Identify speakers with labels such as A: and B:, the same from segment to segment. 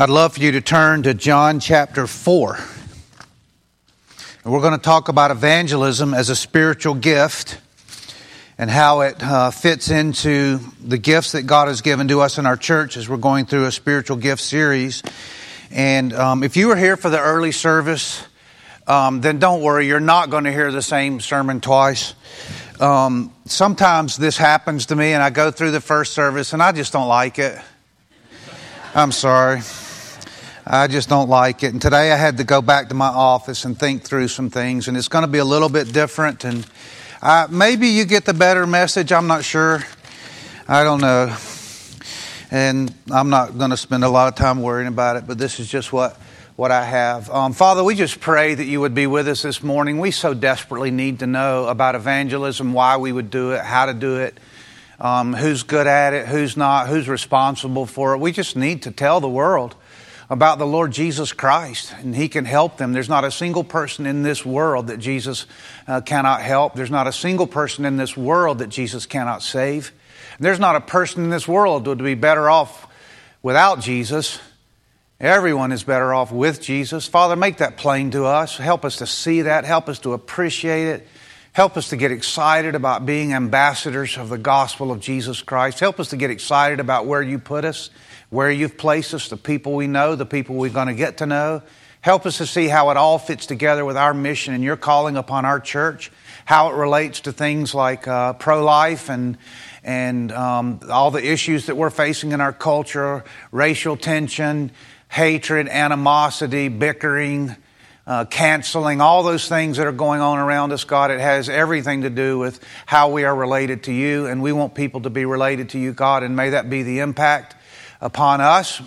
A: I'd love for you to turn to John chapter 4. And we're going to talk about evangelism as a spiritual gift and how it uh, fits into the gifts that God has given to us in our church as we're going through a spiritual gift series. And um, if you were here for the early service, um, then don't worry, you're not going to hear the same sermon twice. Um, sometimes this happens to me, and I go through the first service and I just don't like it. I'm sorry. I just don't like it. And today I had to go back to my office and think through some things, and it's going to be a little bit different. And uh, maybe you get the better message. I'm not sure. I don't know. And I'm not going to spend a lot of time worrying about it, but this is just what, what I have. Um, Father, we just pray that you would be with us this morning. We so desperately need to know about evangelism, why we would do it, how to do it um, who's good at it, who's not, who's responsible for it. We just need to tell the world about the Lord Jesus Christ, and He can help them. There's not a single person in this world that Jesus uh, cannot help. There's not a single person in this world that Jesus cannot save. There's not a person in this world that would be better off without Jesus. Everyone is better off with Jesus. Father, make that plain to us. Help us to see that. Help us to appreciate it. Help us to get excited about being ambassadors of the gospel of Jesus Christ. Help us to get excited about where you put us, where you've placed us, the people we know, the people we're going to get to know. Help us to see how it all fits together with our mission and your calling upon our church, how it relates to things like uh, pro life and, and um, all the issues that we're facing in our culture racial tension, hatred, animosity, bickering uh, canceling, all those things that are going on around us, God. It has everything to do with how we are related to you, and we want people to be related to you, God, and may that be the impact upon us.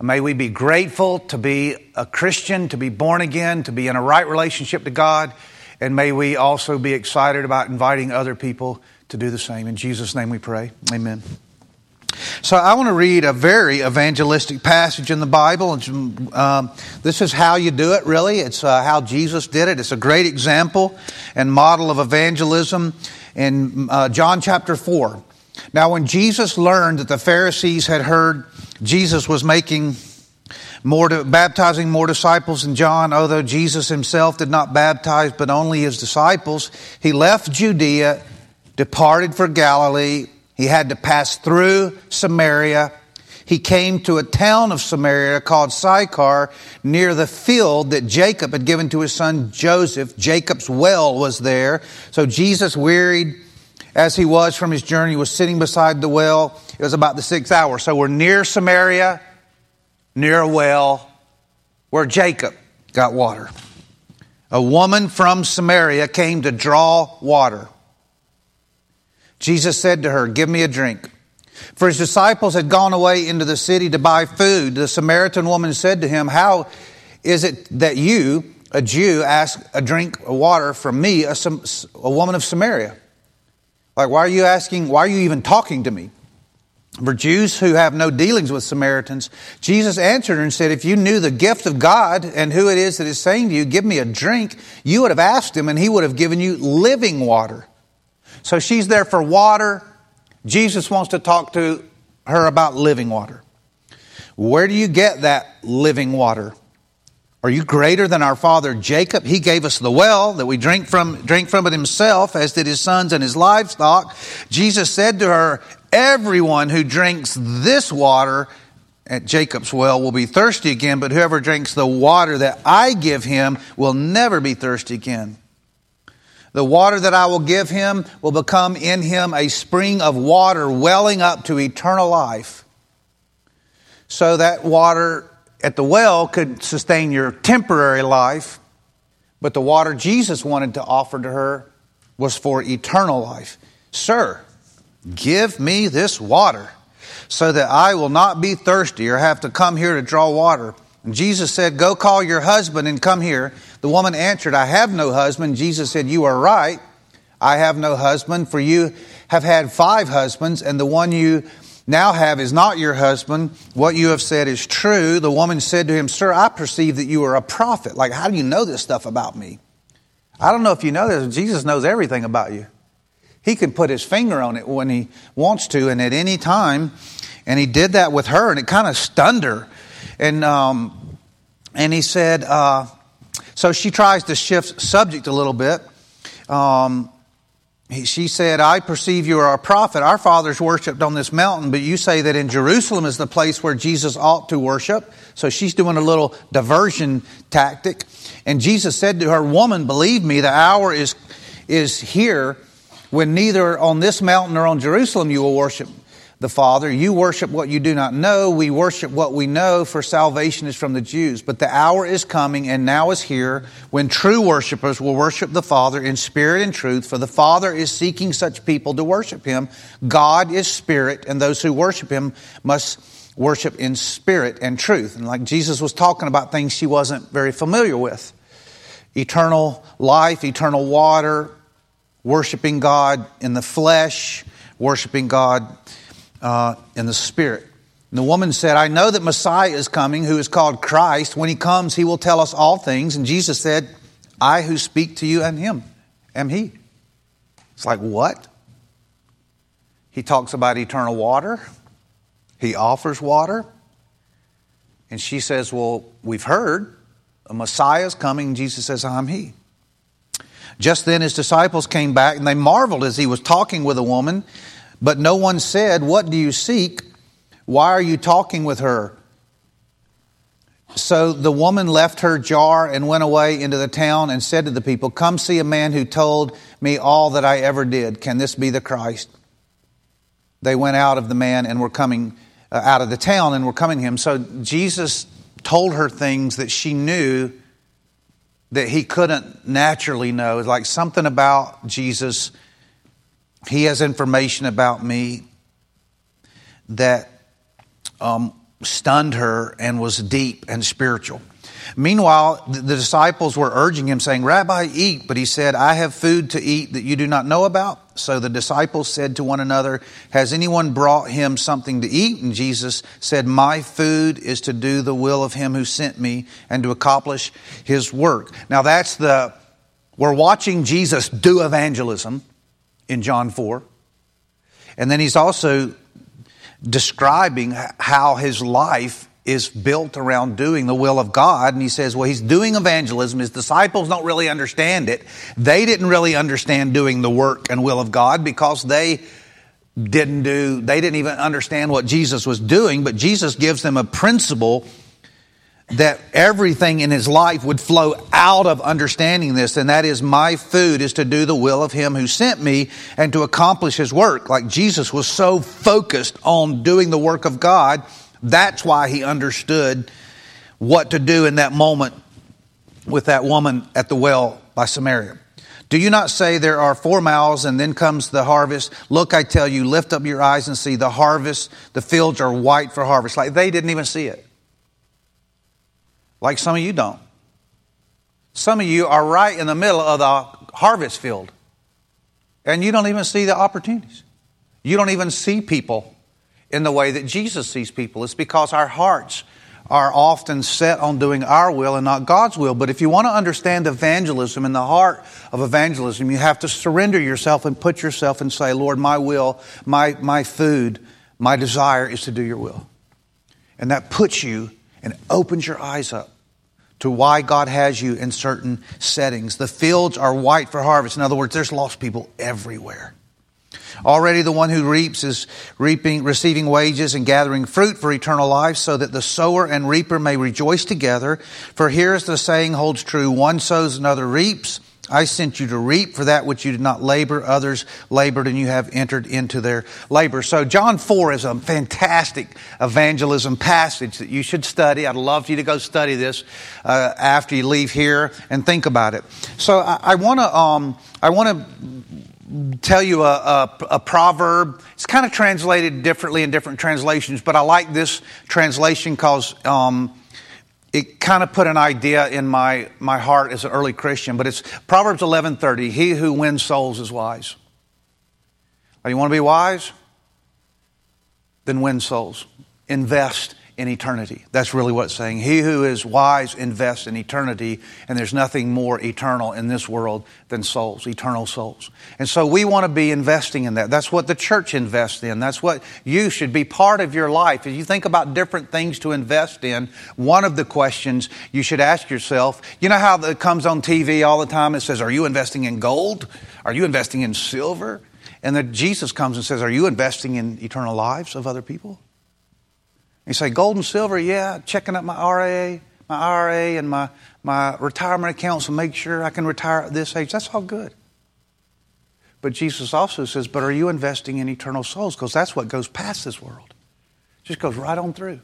A: May we be grateful to be a Christian, to be born again, to be in a right relationship to God, and may we also be excited about inviting other people to do the same. In Jesus' name we pray. Amen. So I want to read a very evangelistic passage in the Bible. Um, this is how you do it, really. It's uh, how Jesus did it. It's a great example and model of evangelism in uh, John chapter 4. Now, when Jesus learned that the Pharisees had heard Jesus was making more baptizing more disciples than John, although Jesus himself did not baptize but only his disciples, he left Judea, departed for Galilee he had to pass through Samaria. He came to a town of Samaria called Sychar near the field that Jacob had given to his son Joseph. Jacob's well was there. So Jesus, wearied as he was from his journey, was sitting beside the well. It was about the sixth hour. So we're near Samaria, near a well where Jacob got water. A woman from Samaria came to draw water. Jesus said to her, Give me a drink. For his disciples had gone away into the city to buy food. The Samaritan woman said to him, How is it that you, a Jew, ask a drink of water from me, a, a woman of Samaria? Like, why are you asking, why are you even talking to me? For Jews who have no dealings with Samaritans, Jesus answered her and said, If you knew the gift of God and who it is that is saying to you, Give me a drink, you would have asked him and he would have given you living water. So she's there for water. Jesus wants to talk to her about living water. Where do you get that living water? Are you greater than our father Jacob? He gave us the well that we drink from, drink from it himself, as did his sons and his livestock. Jesus said to her, Everyone who drinks this water at Jacob's well will be thirsty again, but whoever drinks the water that I give him will never be thirsty again. The water that I will give him will become in him a spring of water welling up to eternal life. So that water at the well could sustain your temporary life, but the water Jesus wanted to offer to her was for eternal life. Sir, give me this water so that I will not be thirsty or have to come here to draw water. And Jesus said, Go call your husband and come here. The woman answered, I have no husband. Jesus said, You are right. I have no husband, for you have had five husbands, and the one you now have is not your husband. What you have said is true. The woman said to him, Sir, I perceive that you are a prophet. Like, how do you know this stuff about me? I don't know if you know this. Jesus knows everything about you. He can put his finger on it when he wants to and at any time. And he did that with her, and it kind of stunned her. And, um, and he said, uh, so she tries to shift subject a little bit. Um, she said, I perceive you are a prophet. Our fathers worshiped on this mountain, but you say that in Jerusalem is the place where Jesus ought to worship. So she's doing a little diversion tactic. And Jesus said to her, Woman, believe me, the hour is, is here when neither on this mountain nor on Jerusalem you will worship the Father. You worship what you do not know. We worship what we know, for salvation is from the Jews. But the hour is coming and now is here when true worshipers will worship the Father in spirit and truth, for the Father is seeking such people to worship Him. God is spirit, and those who worship Him must worship in spirit and truth. And like Jesus was talking about things she wasn't very familiar with eternal life, eternal water, worshiping God in the flesh, worshiping God uh, in the Spirit. And the woman said, I know that Messiah is coming, who is called Christ. When he comes, he will tell us all things. And Jesus said, I who speak to you and him am he. It's like, what? He talks about eternal water. He offers water. And she says, Well, we've heard a Messiah is coming. Jesus says, I'm he. Just then his disciples came back and they marveled as he was talking with a woman. But no one said, What do you seek? Why are you talking with her? So the woman left her jar and went away into the town and said to the people, Come see a man who told me all that I ever did. Can this be the Christ? They went out of the man and were coming uh, out of the town and were coming to him. So Jesus told her things that she knew that he couldn't naturally know. It's like something about Jesus he has information about me that um, stunned her and was deep and spiritual. Meanwhile, the disciples were urging him, saying, Rabbi, eat. But he said, I have food to eat that you do not know about. So the disciples said to one another, Has anyone brought him something to eat? And Jesus said, My food is to do the will of him who sent me and to accomplish his work. Now that's the, we're watching Jesus do evangelism in John 4. And then he's also describing how his life is built around doing the will of God. And he says, well, he's doing evangelism. His disciples don't really understand it. They didn't really understand doing the work and will of God because they didn't do, they didn't even understand what Jesus was doing. But Jesus gives them a principle that everything in his life would flow out of understanding this, and that is my food is to do the will of him who sent me and to accomplish his work. Like Jesus was so focused on doing the work of God, that's why he understood what to do in that moment with that woman at the well by Samaria. Do you not say there are four mouths and then comes the harvest? Look, I tell you, lift up your eyes and see the harvest. The fields are white for harvest. Like they didn't even see it like some of you don't. Some of you are right in the middle of the harvest field, and you don't even see the opportunities. You don't even see people in the way that Jesus sees people. It's because our hearts are often set on doing our will and not God's will. But if you want to understand evangelism and the heart of evangelism, you have to surrender yourself and put yourself and say, Lord, my will, my, my food, my desire is to do your will. And that puts you and opens your eyes up to why God has you in certain settings. The fields are white for harvest. In other words, there's lost people everywhere. Already the one who reaps is reaping, receiving wages and gathering fruit for eternal life so that the sower and reaper may rejoice together. For here is the saying holds true. One sows, another reaps. I sent you to reap for that which you did not labor. Others labored and you have entered into their labor. So John 4 is a fantastic evangelism passage that you should study. I'd love for you to go study this uh, after you leave here and think about it. So I, want to, um, I want to tell you a, a, a, proverb. It's kind of translated differently in different translations, but I like this translation because um, it kind of put an idea in my, my heart as an early Christian, but it's Proverbs 11:30, he who wins souls is wise. You want to be wise? Then win souls. Invest in eternity. That's really what it's saying. He who is wise invests in eternity, and there's nothing more eternal in this world than souls, eternal souls. And so we want to be investing in that. That's what the church invests in. That's what you should be part of your life. As you think about different things to invest in, one of the questions you should ask yourself, you know how it comes on TV all the time? It says, Are you investing in gold? Are you investing in silver? And then Jesus comes and says, Are you investing in eternal lives of other people? You say, gold and silver, yeah, checking up my RA, my IRA, and my, my retirement accounts to make sure I can retire at this age. That's all good. But Jesus also says, but are you investing in eternal souls? Because that's what goes past this world. Just goes right on through.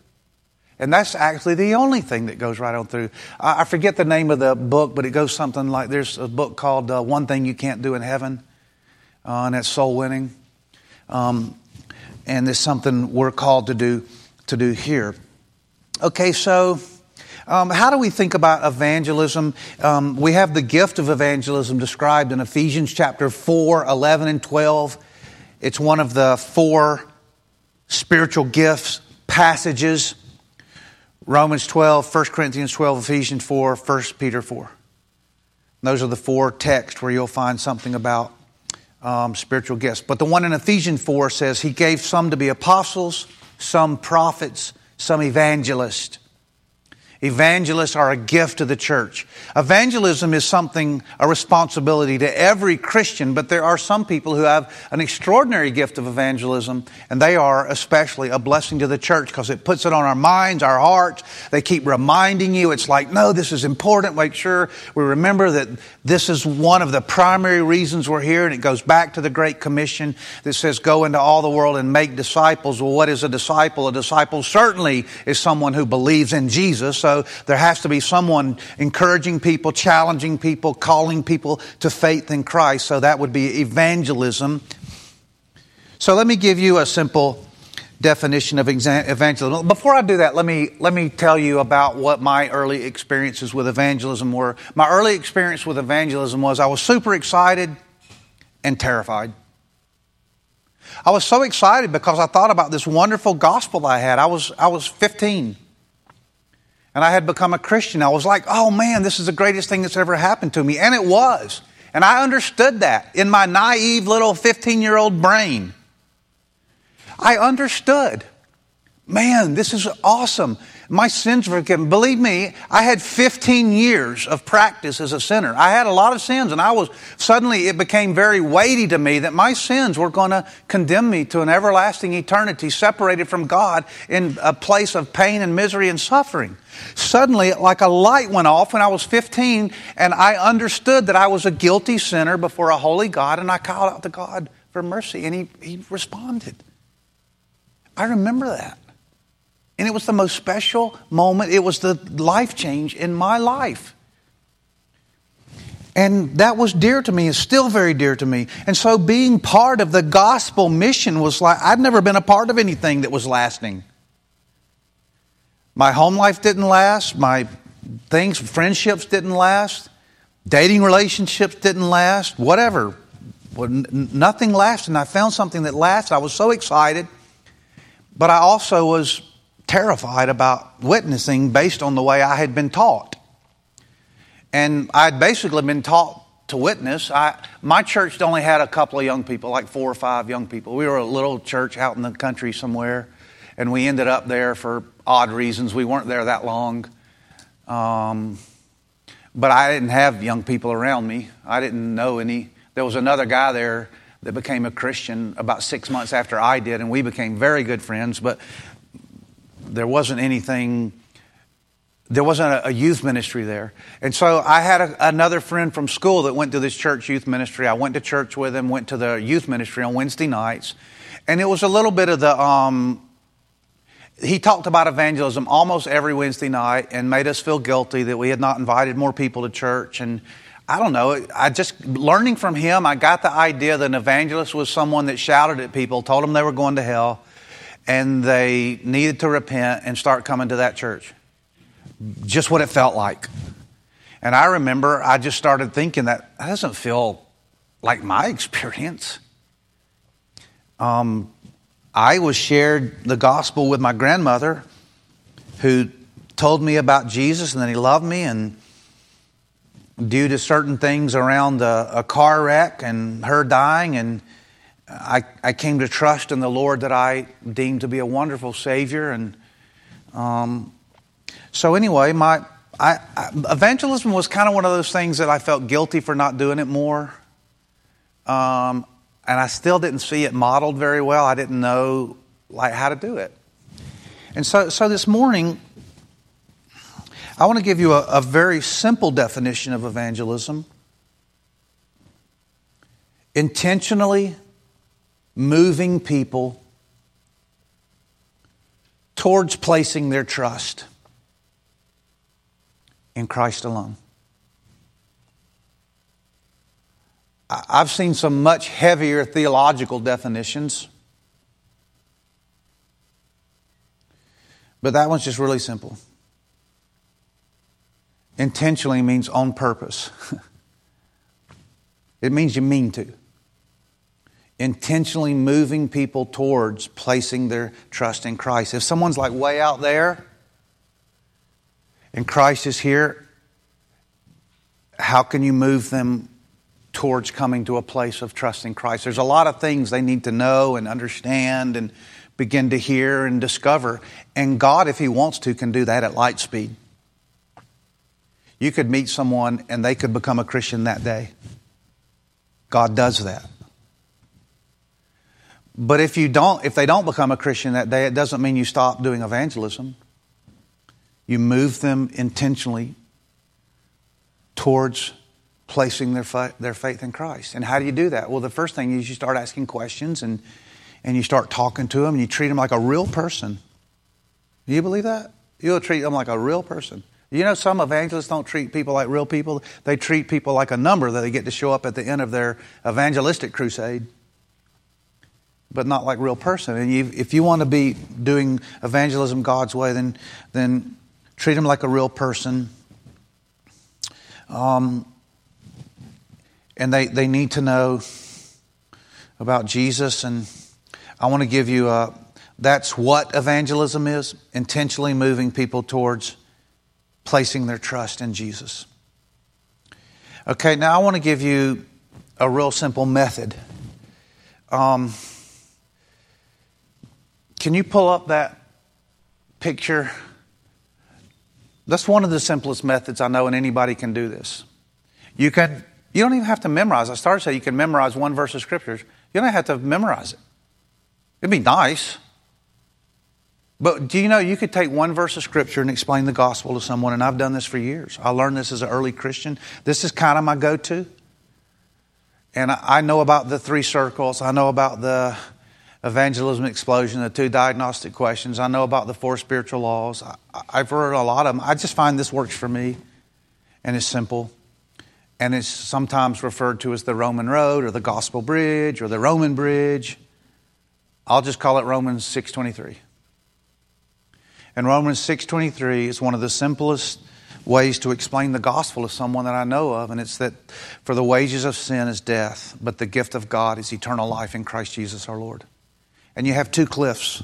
A: And that's actually the only thing that goes right on through. I, forget the name of the book, but it goes something like there's a book called uh, One Thing You Can't Do in Heaven, uh, and that's soul winning. Um, and there's something we're called to do to do here. Okay, so um, how do we think about evangelism? Um, we have the gift of evangelism described in Ephesians chapter 4, 11, and 12. It's one of the four spiritual gifts passages Romans 12, 1 Corinthians 12, Ephesians 4, 1 Peter 4. those are the four texts where you'll find something about um, spiritual gifts. But the one in Ephesians 4 says, He gave some to be apostles some prophets, some evangelists. Evangelists are a gift to the church. Evangelism is something, a responsibility to every Christian, but there are some people who have an extraordinary gift of evangelism, and they are especially a blessing to the church because it puts it on our minds, our hearts. They keep reminding you. It's like, no, this is important. Make sure we remember that this is one of the primary reasons we're here, and it goes back to the Great Commission that says, go into all the world and make disciples. Well, what is a disciple? A disciple certainly is someone who believes in Jesus. So there has to be someone encouraging people, challenging people, calling people to faith in Christ. So that would be evangelism. So let me give you a simple definition of evangelism. Before I do that, let me let me tell you about what my early experiences with evangelism were. My early experience with evangelism was I was super excited and terrified. I was so excited because I thought about this wonderful gospel I had. I was I was 15 and I had become a Christian, I was like, oh man, this is the greatest thing that's ever happened to me. And it was. And I understood that in my naive little 15 year old brain. I understood. Man, this is awesome. My sins were forgiven. Believe me, I had 15 years of practice as a sinner. I had a lot of sins, and I was suddenly it became very weighty to me that my sins were going to condemn me to an everlasting eternity separated from God in a place of pain and misery and suffering. Suddenly, like a light went off when I was 15, and I understood that I was a guilty sinner before a holy God, and I called out to God for mercy, and He, he responded. I remember that. And it was the most special moment. It was the life change in my life. And that was dear to me, it's still very dear to me. And so being part of the gospel mission was like, I'd never been a part of anything that was lasting. My home life didn't last, my things, friendships didn't last, dating relationships didn't last, whatever. Nothing lasted. And I found something that lasted. I was so excited, but I also was terrified about witnessing based on the way I had been taught. And I'd basically been taught to witness. I, my church only had a couple of young people, like four or five young people. We were a little church out in the country somewhere, and we ended up there for odd reasons. We weren't there that long. Um, but I didn't have young people around me. I didn't know any. There was another guy there that became a Christian about six months after I did, and we became very good friends. But there wasn't anything, there wasn't a, a youth ministry there. And so I had a, another friend from school that went to this church youth ministry. I went to church with him, went to the youth ministry on Wednesday nights. And it was a little bit of the, um, he talked about evangelism almost every Wednesday night and made us feel guilty that we had not invited more people to church. And I don't know, I just, learning from him, I got the idea that an evangelist was someone that shouted at people, told them they were going to hell, and they needed to repent and start coming to that church. Just what it felt like. And I remember I just started thinking that, that doesn't feel like my experience. Um, I was shared the gospel with my grandmother who told me about Jesus and that he loved me and due to certain things around a, a car wreck and her dying and I, I came to trust in the Lord that I deemed to be a wonderful Savior. And um, so, anyway, my I, I, evangelism was kind of one of those things that I felt guilty for not doing it more. Um, and I still didn't see it modeled very well. I didn't know like how to do it. And so, so this morning, I want to give you a, a very simple definition of evangelism. Intentionally moving people towards placing their trust in Christ alone. I've seen some much heavier theological definitions, but that one's just really simple. Intentionally means on purpose. it means you mean to intentionally moving people towards placing their trust in Christ. If someone's like way out there and Christ is here, how can you move them towards coming to a place of trusting Christ? There's a lot of things they need to know and understand and begin to hear and discover. And God, if He wants to, can do that at light speed. You could meet someone and they could become a Christian that day. God does that. But if you don't, if they don't become a Christian that day, it doesn't mean you stop doing evangelism. You move them intentionally towards placing their, their faith in Christ. And how do you do that? Well, the first thing is you start asking questions and, and you start talking to them and you treat them like a real person. Do you believe that? You'll treat them like a real person. You know, some evangelists don't treat people like real people. They treat people like a number that they get to show up at the end of their evangelistic crusade but not like real person. And you, if you want to be doing evangelism God's way, then then treat them like a real person. Um, and they, they need to know about Jesus. And I want to give you a, that's what evangelism is intentionally moving people towards placing their trust in Jesus. Okay, now I want to give you a real simple method. Um, can you pull up that picture? That's one of the simplest methods I know, and anybody can do this. You can. You don't even have to memorize. I started to say you can memorize one verse of scriptures. You don't have to memorize it. It'd be nice. But do you know you could take one verse of scripture and explain the gospel to someone, and I've done this for years. I learned this as an early Christian. This is kind of my go to. And I know about the three circles, I know about the evangelism explosion, the two diagnostic questions. I know about the four spiritual laws. I, have heard a lot of them. I just find this works for me, and it's simple. And it's sometimes referred to as the Roman road or the gospel bridge or the Roman bridge. I'll just call it Romans 6:23. And Romans 6:23 is one of the simplest ways to explain the gospel to someone that I know of, and it's that for the wages of sin is death, but the gift of God is eternal life in Christ Jesus our Lord and you have two cliffs.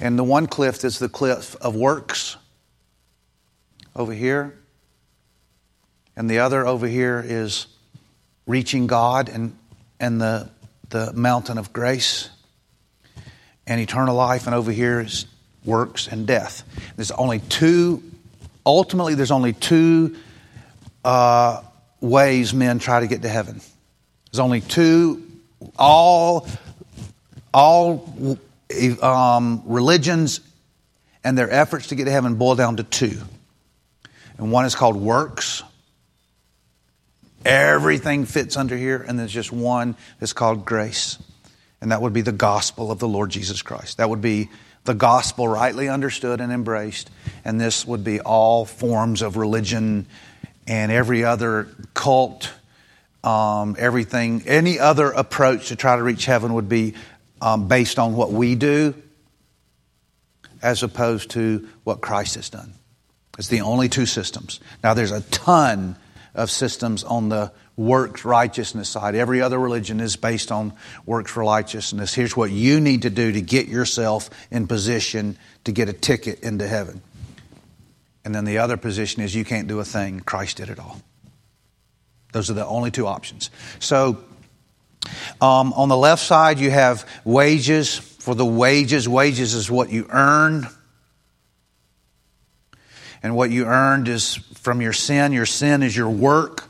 A: And the one cliff is the cliff of works over here, and the other over here is reaching God and, and the, the mountain of grace and eternal life, and over here is works and death. There's only two, ultimately, there's only two uh, ways men try to get to heaven. There's only two, all all um, religions and their efforts to get to heaven boil down to two. And one is called works. Everything fits under here. And there's just one that's called grace. And that would be the gospel of the Lord Jesus Christ. That would be the gospel rightly understood and embraced. And this would be all forms of religion and every other cult, um, everything, any other approach to try to reach heaven would be um, based on what we do as opposed to what Christ has done. It's the only two systems. Now, there's a ton of systems on the works righteousness side. Every other religion is based on works for righteousness. Here's what you need to do to get yourself in position to get a ticket into heaven. And then the other position is you can't do a thing. Christ did it all. Those are the only two options. So um, on the left side, you have wages. For the wages, wages is what you earn. And what you earned is from your sin. Your sin is your work.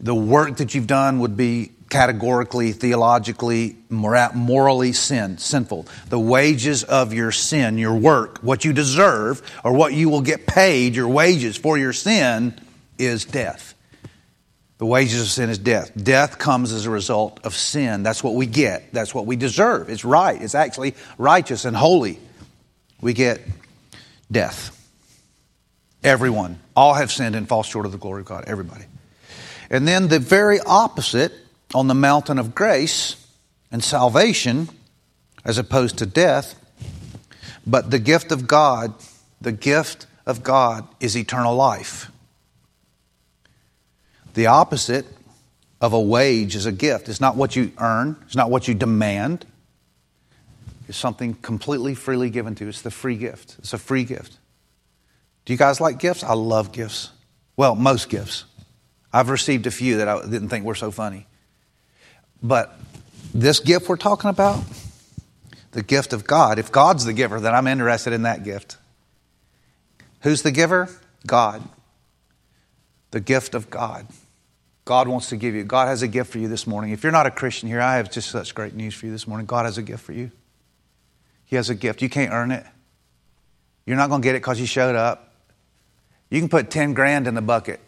A: The work that you've done would be categorically, theologically, morally sin, sinful. The wages of your sin, your work, what you deserve, or what you will get paid, your wages for your sin, is death. The wages of sin is death. Death comes as a result of sin. That's what we get. That's what we deserve. It's right. It's actually righteous and holy. We get death. Everyone. All have sinned and fall short of the glory of God. Everybody. And then the very opposite on the mountain of grace and salvation, as opposed to death, but the gift of God, the gift of God is eternal life. The opposite of a wage is a gift. It's not what you earn, it's not what you demand. It's something completely freely given to you. It's the free gift. It's a free gift. Do you guys like gifts? I love gifts. Well, most gifts. I've received a few that I didn't think were so funny. But this gift we're talking about, the gift of God, if God's the giver, then I'm interested in that gift. Who's the giver? God. The gift of God. God wants to give you. God has a gift for you this morning. If you're not a Christian here, I have just such great news for you this morning. God has a gift for you. He has a gift. You can't earn it. You're not going to get it because you showed up. You can put 10 grand in the bucket.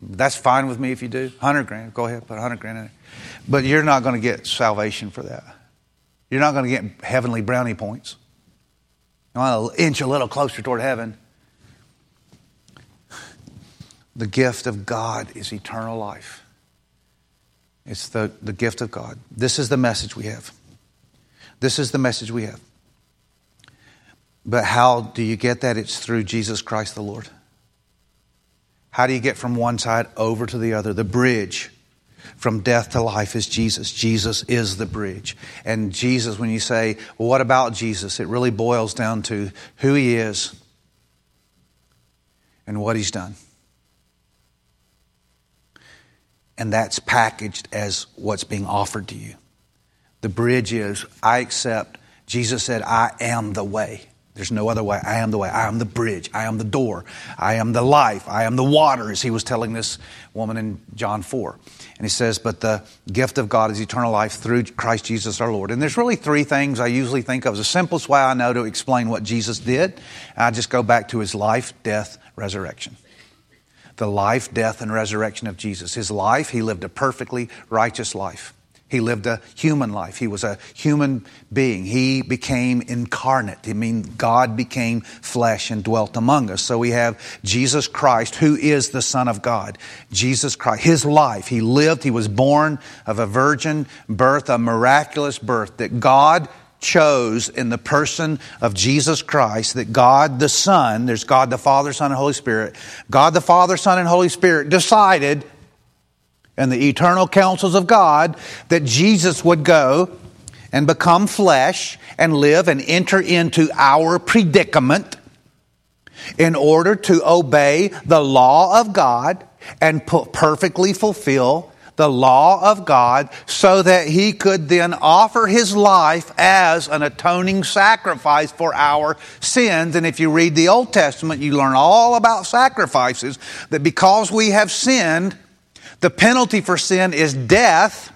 A: That's fine with me if you do. 100 grand. Go ahead, put 100 grand in it. But you're not going to get salvation for that. You're not going to get heavenly brownie points. You want to inch a little closer toward heaven. The gift of God is eternal life. It's the, the gift of God. This is the message we have. This is the message we have. But how do you get that? It's through Jesus Christ the Lord. How do you get from one side over to the other? The bridge from death to life is Jesus. Jesus is the bridge. And Jesus, when you say, well, what about Jesus? It really boils down to who he is and what he's done. And that's packaged as what's being offered to you. The bridge is, I accept. Jesus said, I am the way. There's no other way. I am the way. I am the bridge. I am the door. I am the life. I am the water, as he was telling this woman in John 4. And he says, But the gift of God is eternal life through Christ Jesus our Lord. And there's really three things I usually think of. The simplest way I know to explain what Jesus did, I just go back to his life, death, resurrection the life, death, and resurrection of Jesus. His life, he lived a perfectly righteous life. He lived a human life. He was a human being. He became incarnate. I mean, God became flesh and dwelt among us. So we have Jesus Christ, who is the Son of God. Jesus Christ, His life. He lived, He was born of a virgin birth, a miraculous birth that God chose in the person of Jesus Christ that God the Son, there's God the Father, Son, and Holy Spirit, God the Father, Son, and Holy Spirit decided in the eternal counsels of God that Jesus would go and become flesh and live and enter into our predicament in order to obey the law of God and perfectly fulfill the law of God so that he could then offer his life as an atoning sacrifice for our sins. And if you read the Old Testament, you learn all about sacrifices that because we have sinned, the penalty for sin is death.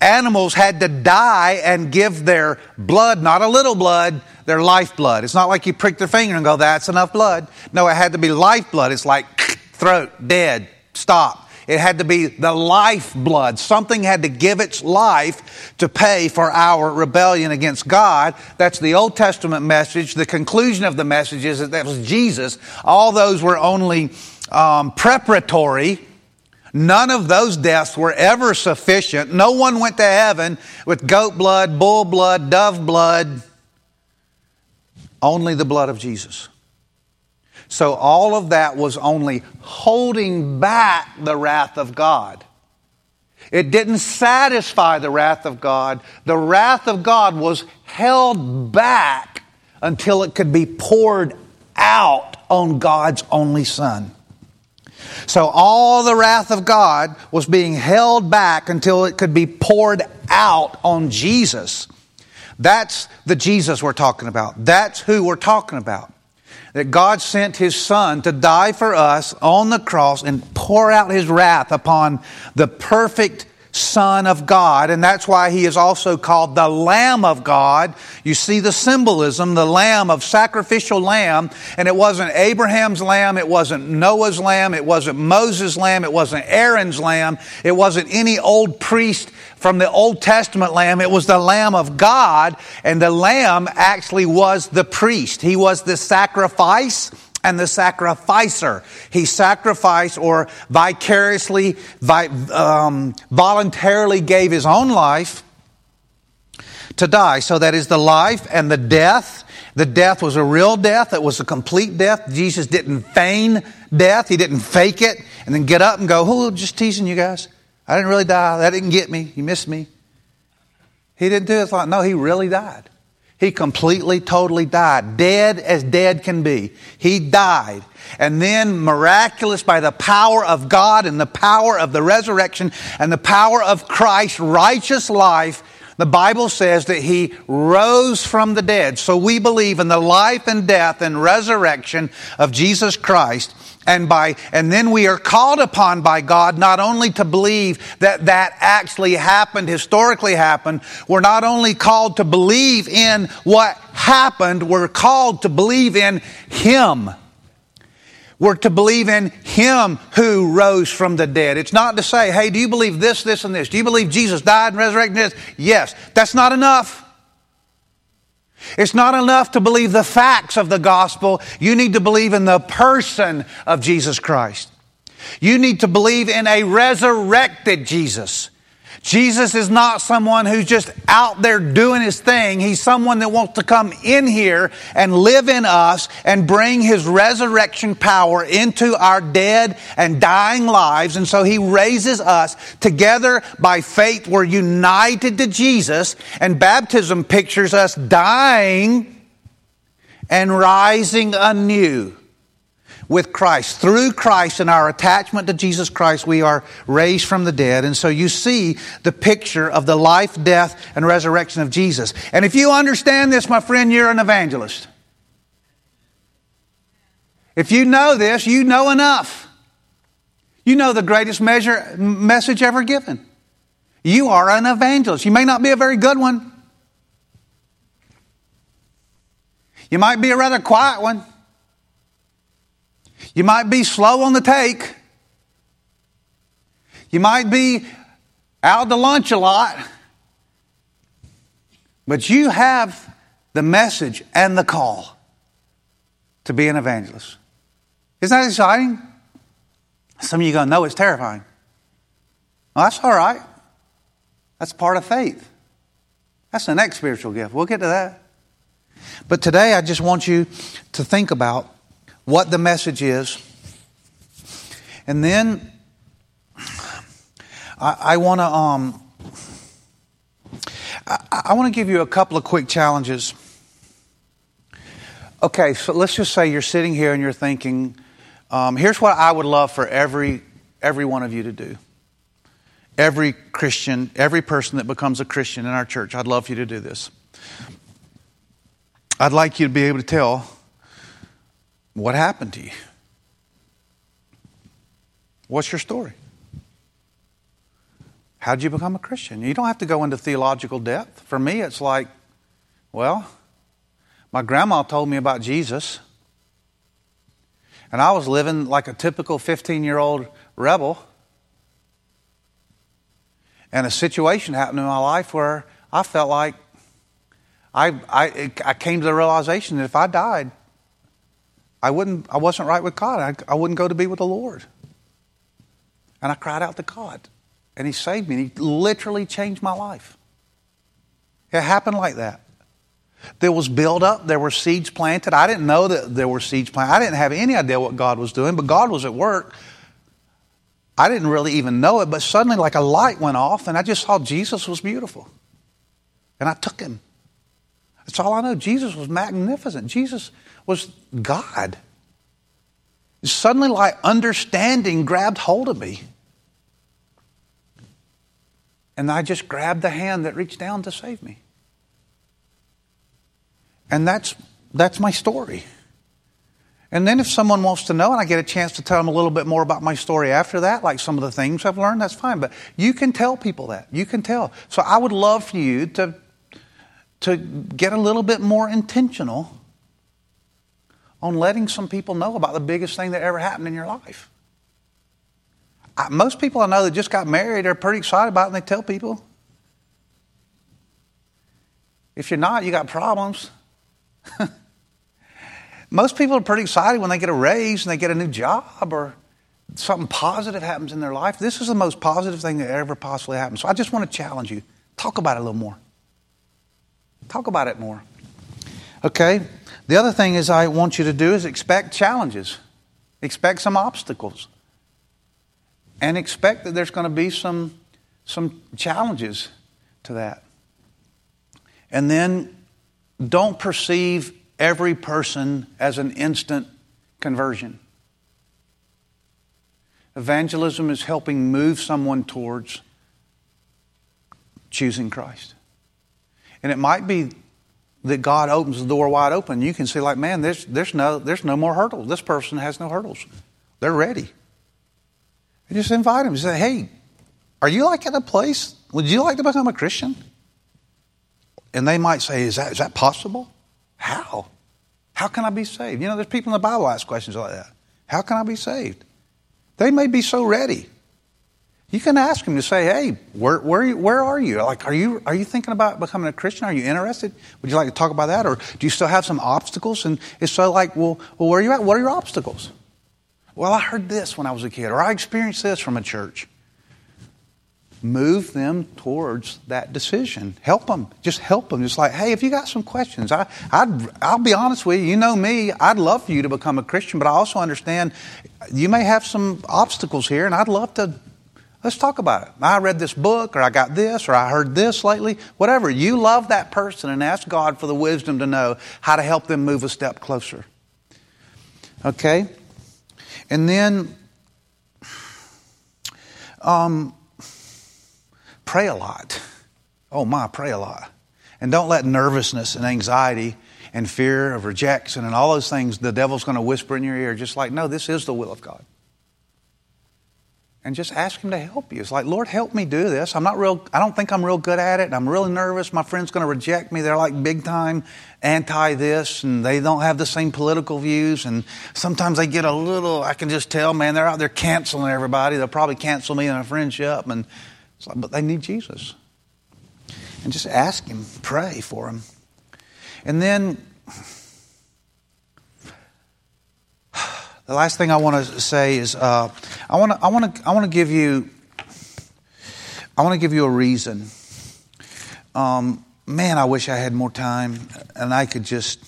A: Animals had to die and give their blood, not a little blood, their lifeblood. It's not like you prick their finger and go, that's enough blood. No, it had to be lifeblood. It's like throat, dead, stop. It had to be the lifeblood. Something had to give its life to pay for our rebellion against God. That's the Old Testament message. The conclusion of the message is that that was Jesus. All those were only um, preparatory None of those deaths were ever sufficient. No one went to heaven with goat blood, bull blood, dove blood. Only the blood of Jesus. So all of that was only holding back the wrath of God. It didn't satisfy the wrath of God. The wrath of God was held back until it could be poured out on God's only Son. So all the wrath of God was being held back until it could be poured out on Jesus. That's the Jesus we're talking about. That's who we're talking about. That God sent His Son to die for us on the cross and pour out His wrath upon the perfect Son of God, and that's why he is also called the Lamb of God. You see the symbolism, the lamb of sacrificial lamb, and it wasn't Abraham's lamb, it wasn't Noah's lamb, it wasn't Moses' lamb, it wasn't Aaron's lamb, it wasn't any old priest from the Old Testament lamb, it was the Lamb of God, and the lamb actually was the priest. He was the sacrifice and the sacrificer. He sacrificed or vicariously, um, voluntarily gave his own life to die. So that is the life and the death. The death was a real death. It was a complete death. Jesus didn't feign death. He didn't fake it and then get up and go, oh, just teasing you guys. I didn't really die. That didn't get me. You missed me. He didn't do it. Like, no, he really died. He completely, totally died. Dead as dead can be. He died. And then, miraculous by the power of God and the power of the resurrection and the power of Christ's righteous life, the Bible says that He rose from the dead. So we believe in the life and death and resurrection of Jesus Christ and by and then we are called upon by God not only to believe that that actually happened historically happened. We're not only called to believe in what happened we're called to believe in him. We're to believe in him who rose from the dead. It's not to say hey do you believe this this and this? Do you believe Jesus died and resurrected this yes. That's not enough it's not enough to believe the facts of the gospel. You need to believe in the person of Jesus Christ. You need to believe in a resurrected Jesus. Jesus is not someone who's just out there doing his thing. He's someone that wants to come in here and live in us and bring his resurrection power into our dead and dying lives. And so he raises us together by faith. We're united to Jesus and baptism pictures us dying and rising anew with Christ. Through Christ and our attachment to Jesus Christ, we are raised from the dead. And so you see the picture of the life, death, and resurrection of Jesus. And if you understand this, my friend, you're an evangelist. If you know this, you know enough. You know the greatest measure, message ever given. You are an evangelist. You may not be a very good one. You might be a rather quiet one. You might be slow on the take. You might be out to lunch a lot. But you have the message and the call to be an evangelist. Isn't that exciting? Some of you are going, no, it's terrifying. Well, that's all right. That's part of faith. That's the next spiritual gift. We'll get to that. But today I just want you to think about what the message is. And then I, I want to um, I, I want to give you a couple of quick challenges. Okay, so let's just say you're sitting here and you're thinking, um, here's what I would love for every every one of you to do. Every Christian, every person that becomes a Christian in our church, I'd love for you to do this. I'd like you to be able to tell what happened to you? What's your story? How did you become a Christian? You don't have to go into theological depth. For me, it's like, well, my grandma told me about Jesus, and I was living like a typical 15 year old rebel. And a situation happened in my life where I felt like I, I, I came to the realization that if I died, I wouldn't I wasn't right with God. I, I wouldn't go to be with the Lord. And I cried out to God. And He saved me. And He literally changed my life. It happened like that. There was build up, there were seeds planted. I didn't know that there were seeds planted. I didn't have any idea what God was doing, but God was at work. I didn't really even know it, but suddenly, like a light went off, and I just saw Jesus was beautiful. And I took him. That's all I know. Jesus was magnificent. Jesus was God. Suddenly, like understanding grabbed hold of me. And I just grabbed the hand that reached down to save me. And that's, that's my story. And then if someone wants to know and I get a chance to tell them a little bit more about my story after that, like some of the things I've learned, that's fine. But you can tell people that. You can tell. So I would love for you to, to get a little bit more intentional on letting some people know about the biggest thing that ever happened in your life. I, most people I know that just got married are pretty excited about it and they tell people. If you're not, you got problems. Most people are pretty excited when they get a raise and they get a new job or something positive happens in their life. This is the most positive thing that ever possibly happened. So I just want to challenge you. Talk about it a little more. Talk about it more. Okay? The other thing is I want you to do is expect challenges. Expect some obstacles. And expect that there's going to be some some challenges to that. And then don't perceive every person as an instant conversion. Evangelism is helping move someone towards choosing Christ. And it might be that God opens the door wide open. You can see, like, man, there's, there's, no, there's no more hurdles. This person has no hurdles. They're ready. You just invite them. You say, hey, are you like at a place? Would you like to become a Christian? And they might say, is that, is that possible? How? How can I be saved? You know, there's people in the Bible ask questions like that. How can I be saved? They may be so ready. You can ask them to say, "Hey, where where where are you? Like, are you are you thinking about becoming a Christian? Are you interested? Would you like to talk about that, or do you still have some obstacles?" And it's so like, well, well, where are you at? What are your obstacles? Well, I heard this when I was a kid, or I experienced this from a church move them towards that decision. Help them. Just help them. Just like, hey, if you got some questions, I, I'd, I'll be honest with you. You know me. I'd love for you to become a Christian, but I also understand you may have some obstacles here, and I'd love to. Let's talk about it. I read this book, or I got this, or I heard this lately. Whatever. You love that person and ask God for the wisdom to know how to help them move a step closer. Okay? And then, um, pray a lot. Oh my, pray a lot. And don't let nervousness and anxiety and fear of rejection and all those things the devil's going to whisper in your ear. Just like, no, this is the will of God. And just ask him to help you. It's like, Lord, help me do this. I'm not real, I don't think I'm real good at it. I'm really nervous. My friend's going to reject me. They're like big time anti this and they don't have the same political views. And sometimes they get a little, I can just tell, man, they're out there canceling everybody. They'll probably cancel me in a friendship. And it's like, but they need Jesus. And just ask Him, pray for Him. And then the last thing I want to say is uh, I want to I want to I want to give you I want to give you a reason. Um, man, I wish I had more time and I could just.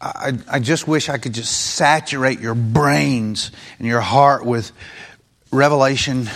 A: I, I just wish I could just saturate your brains and your heart with revelation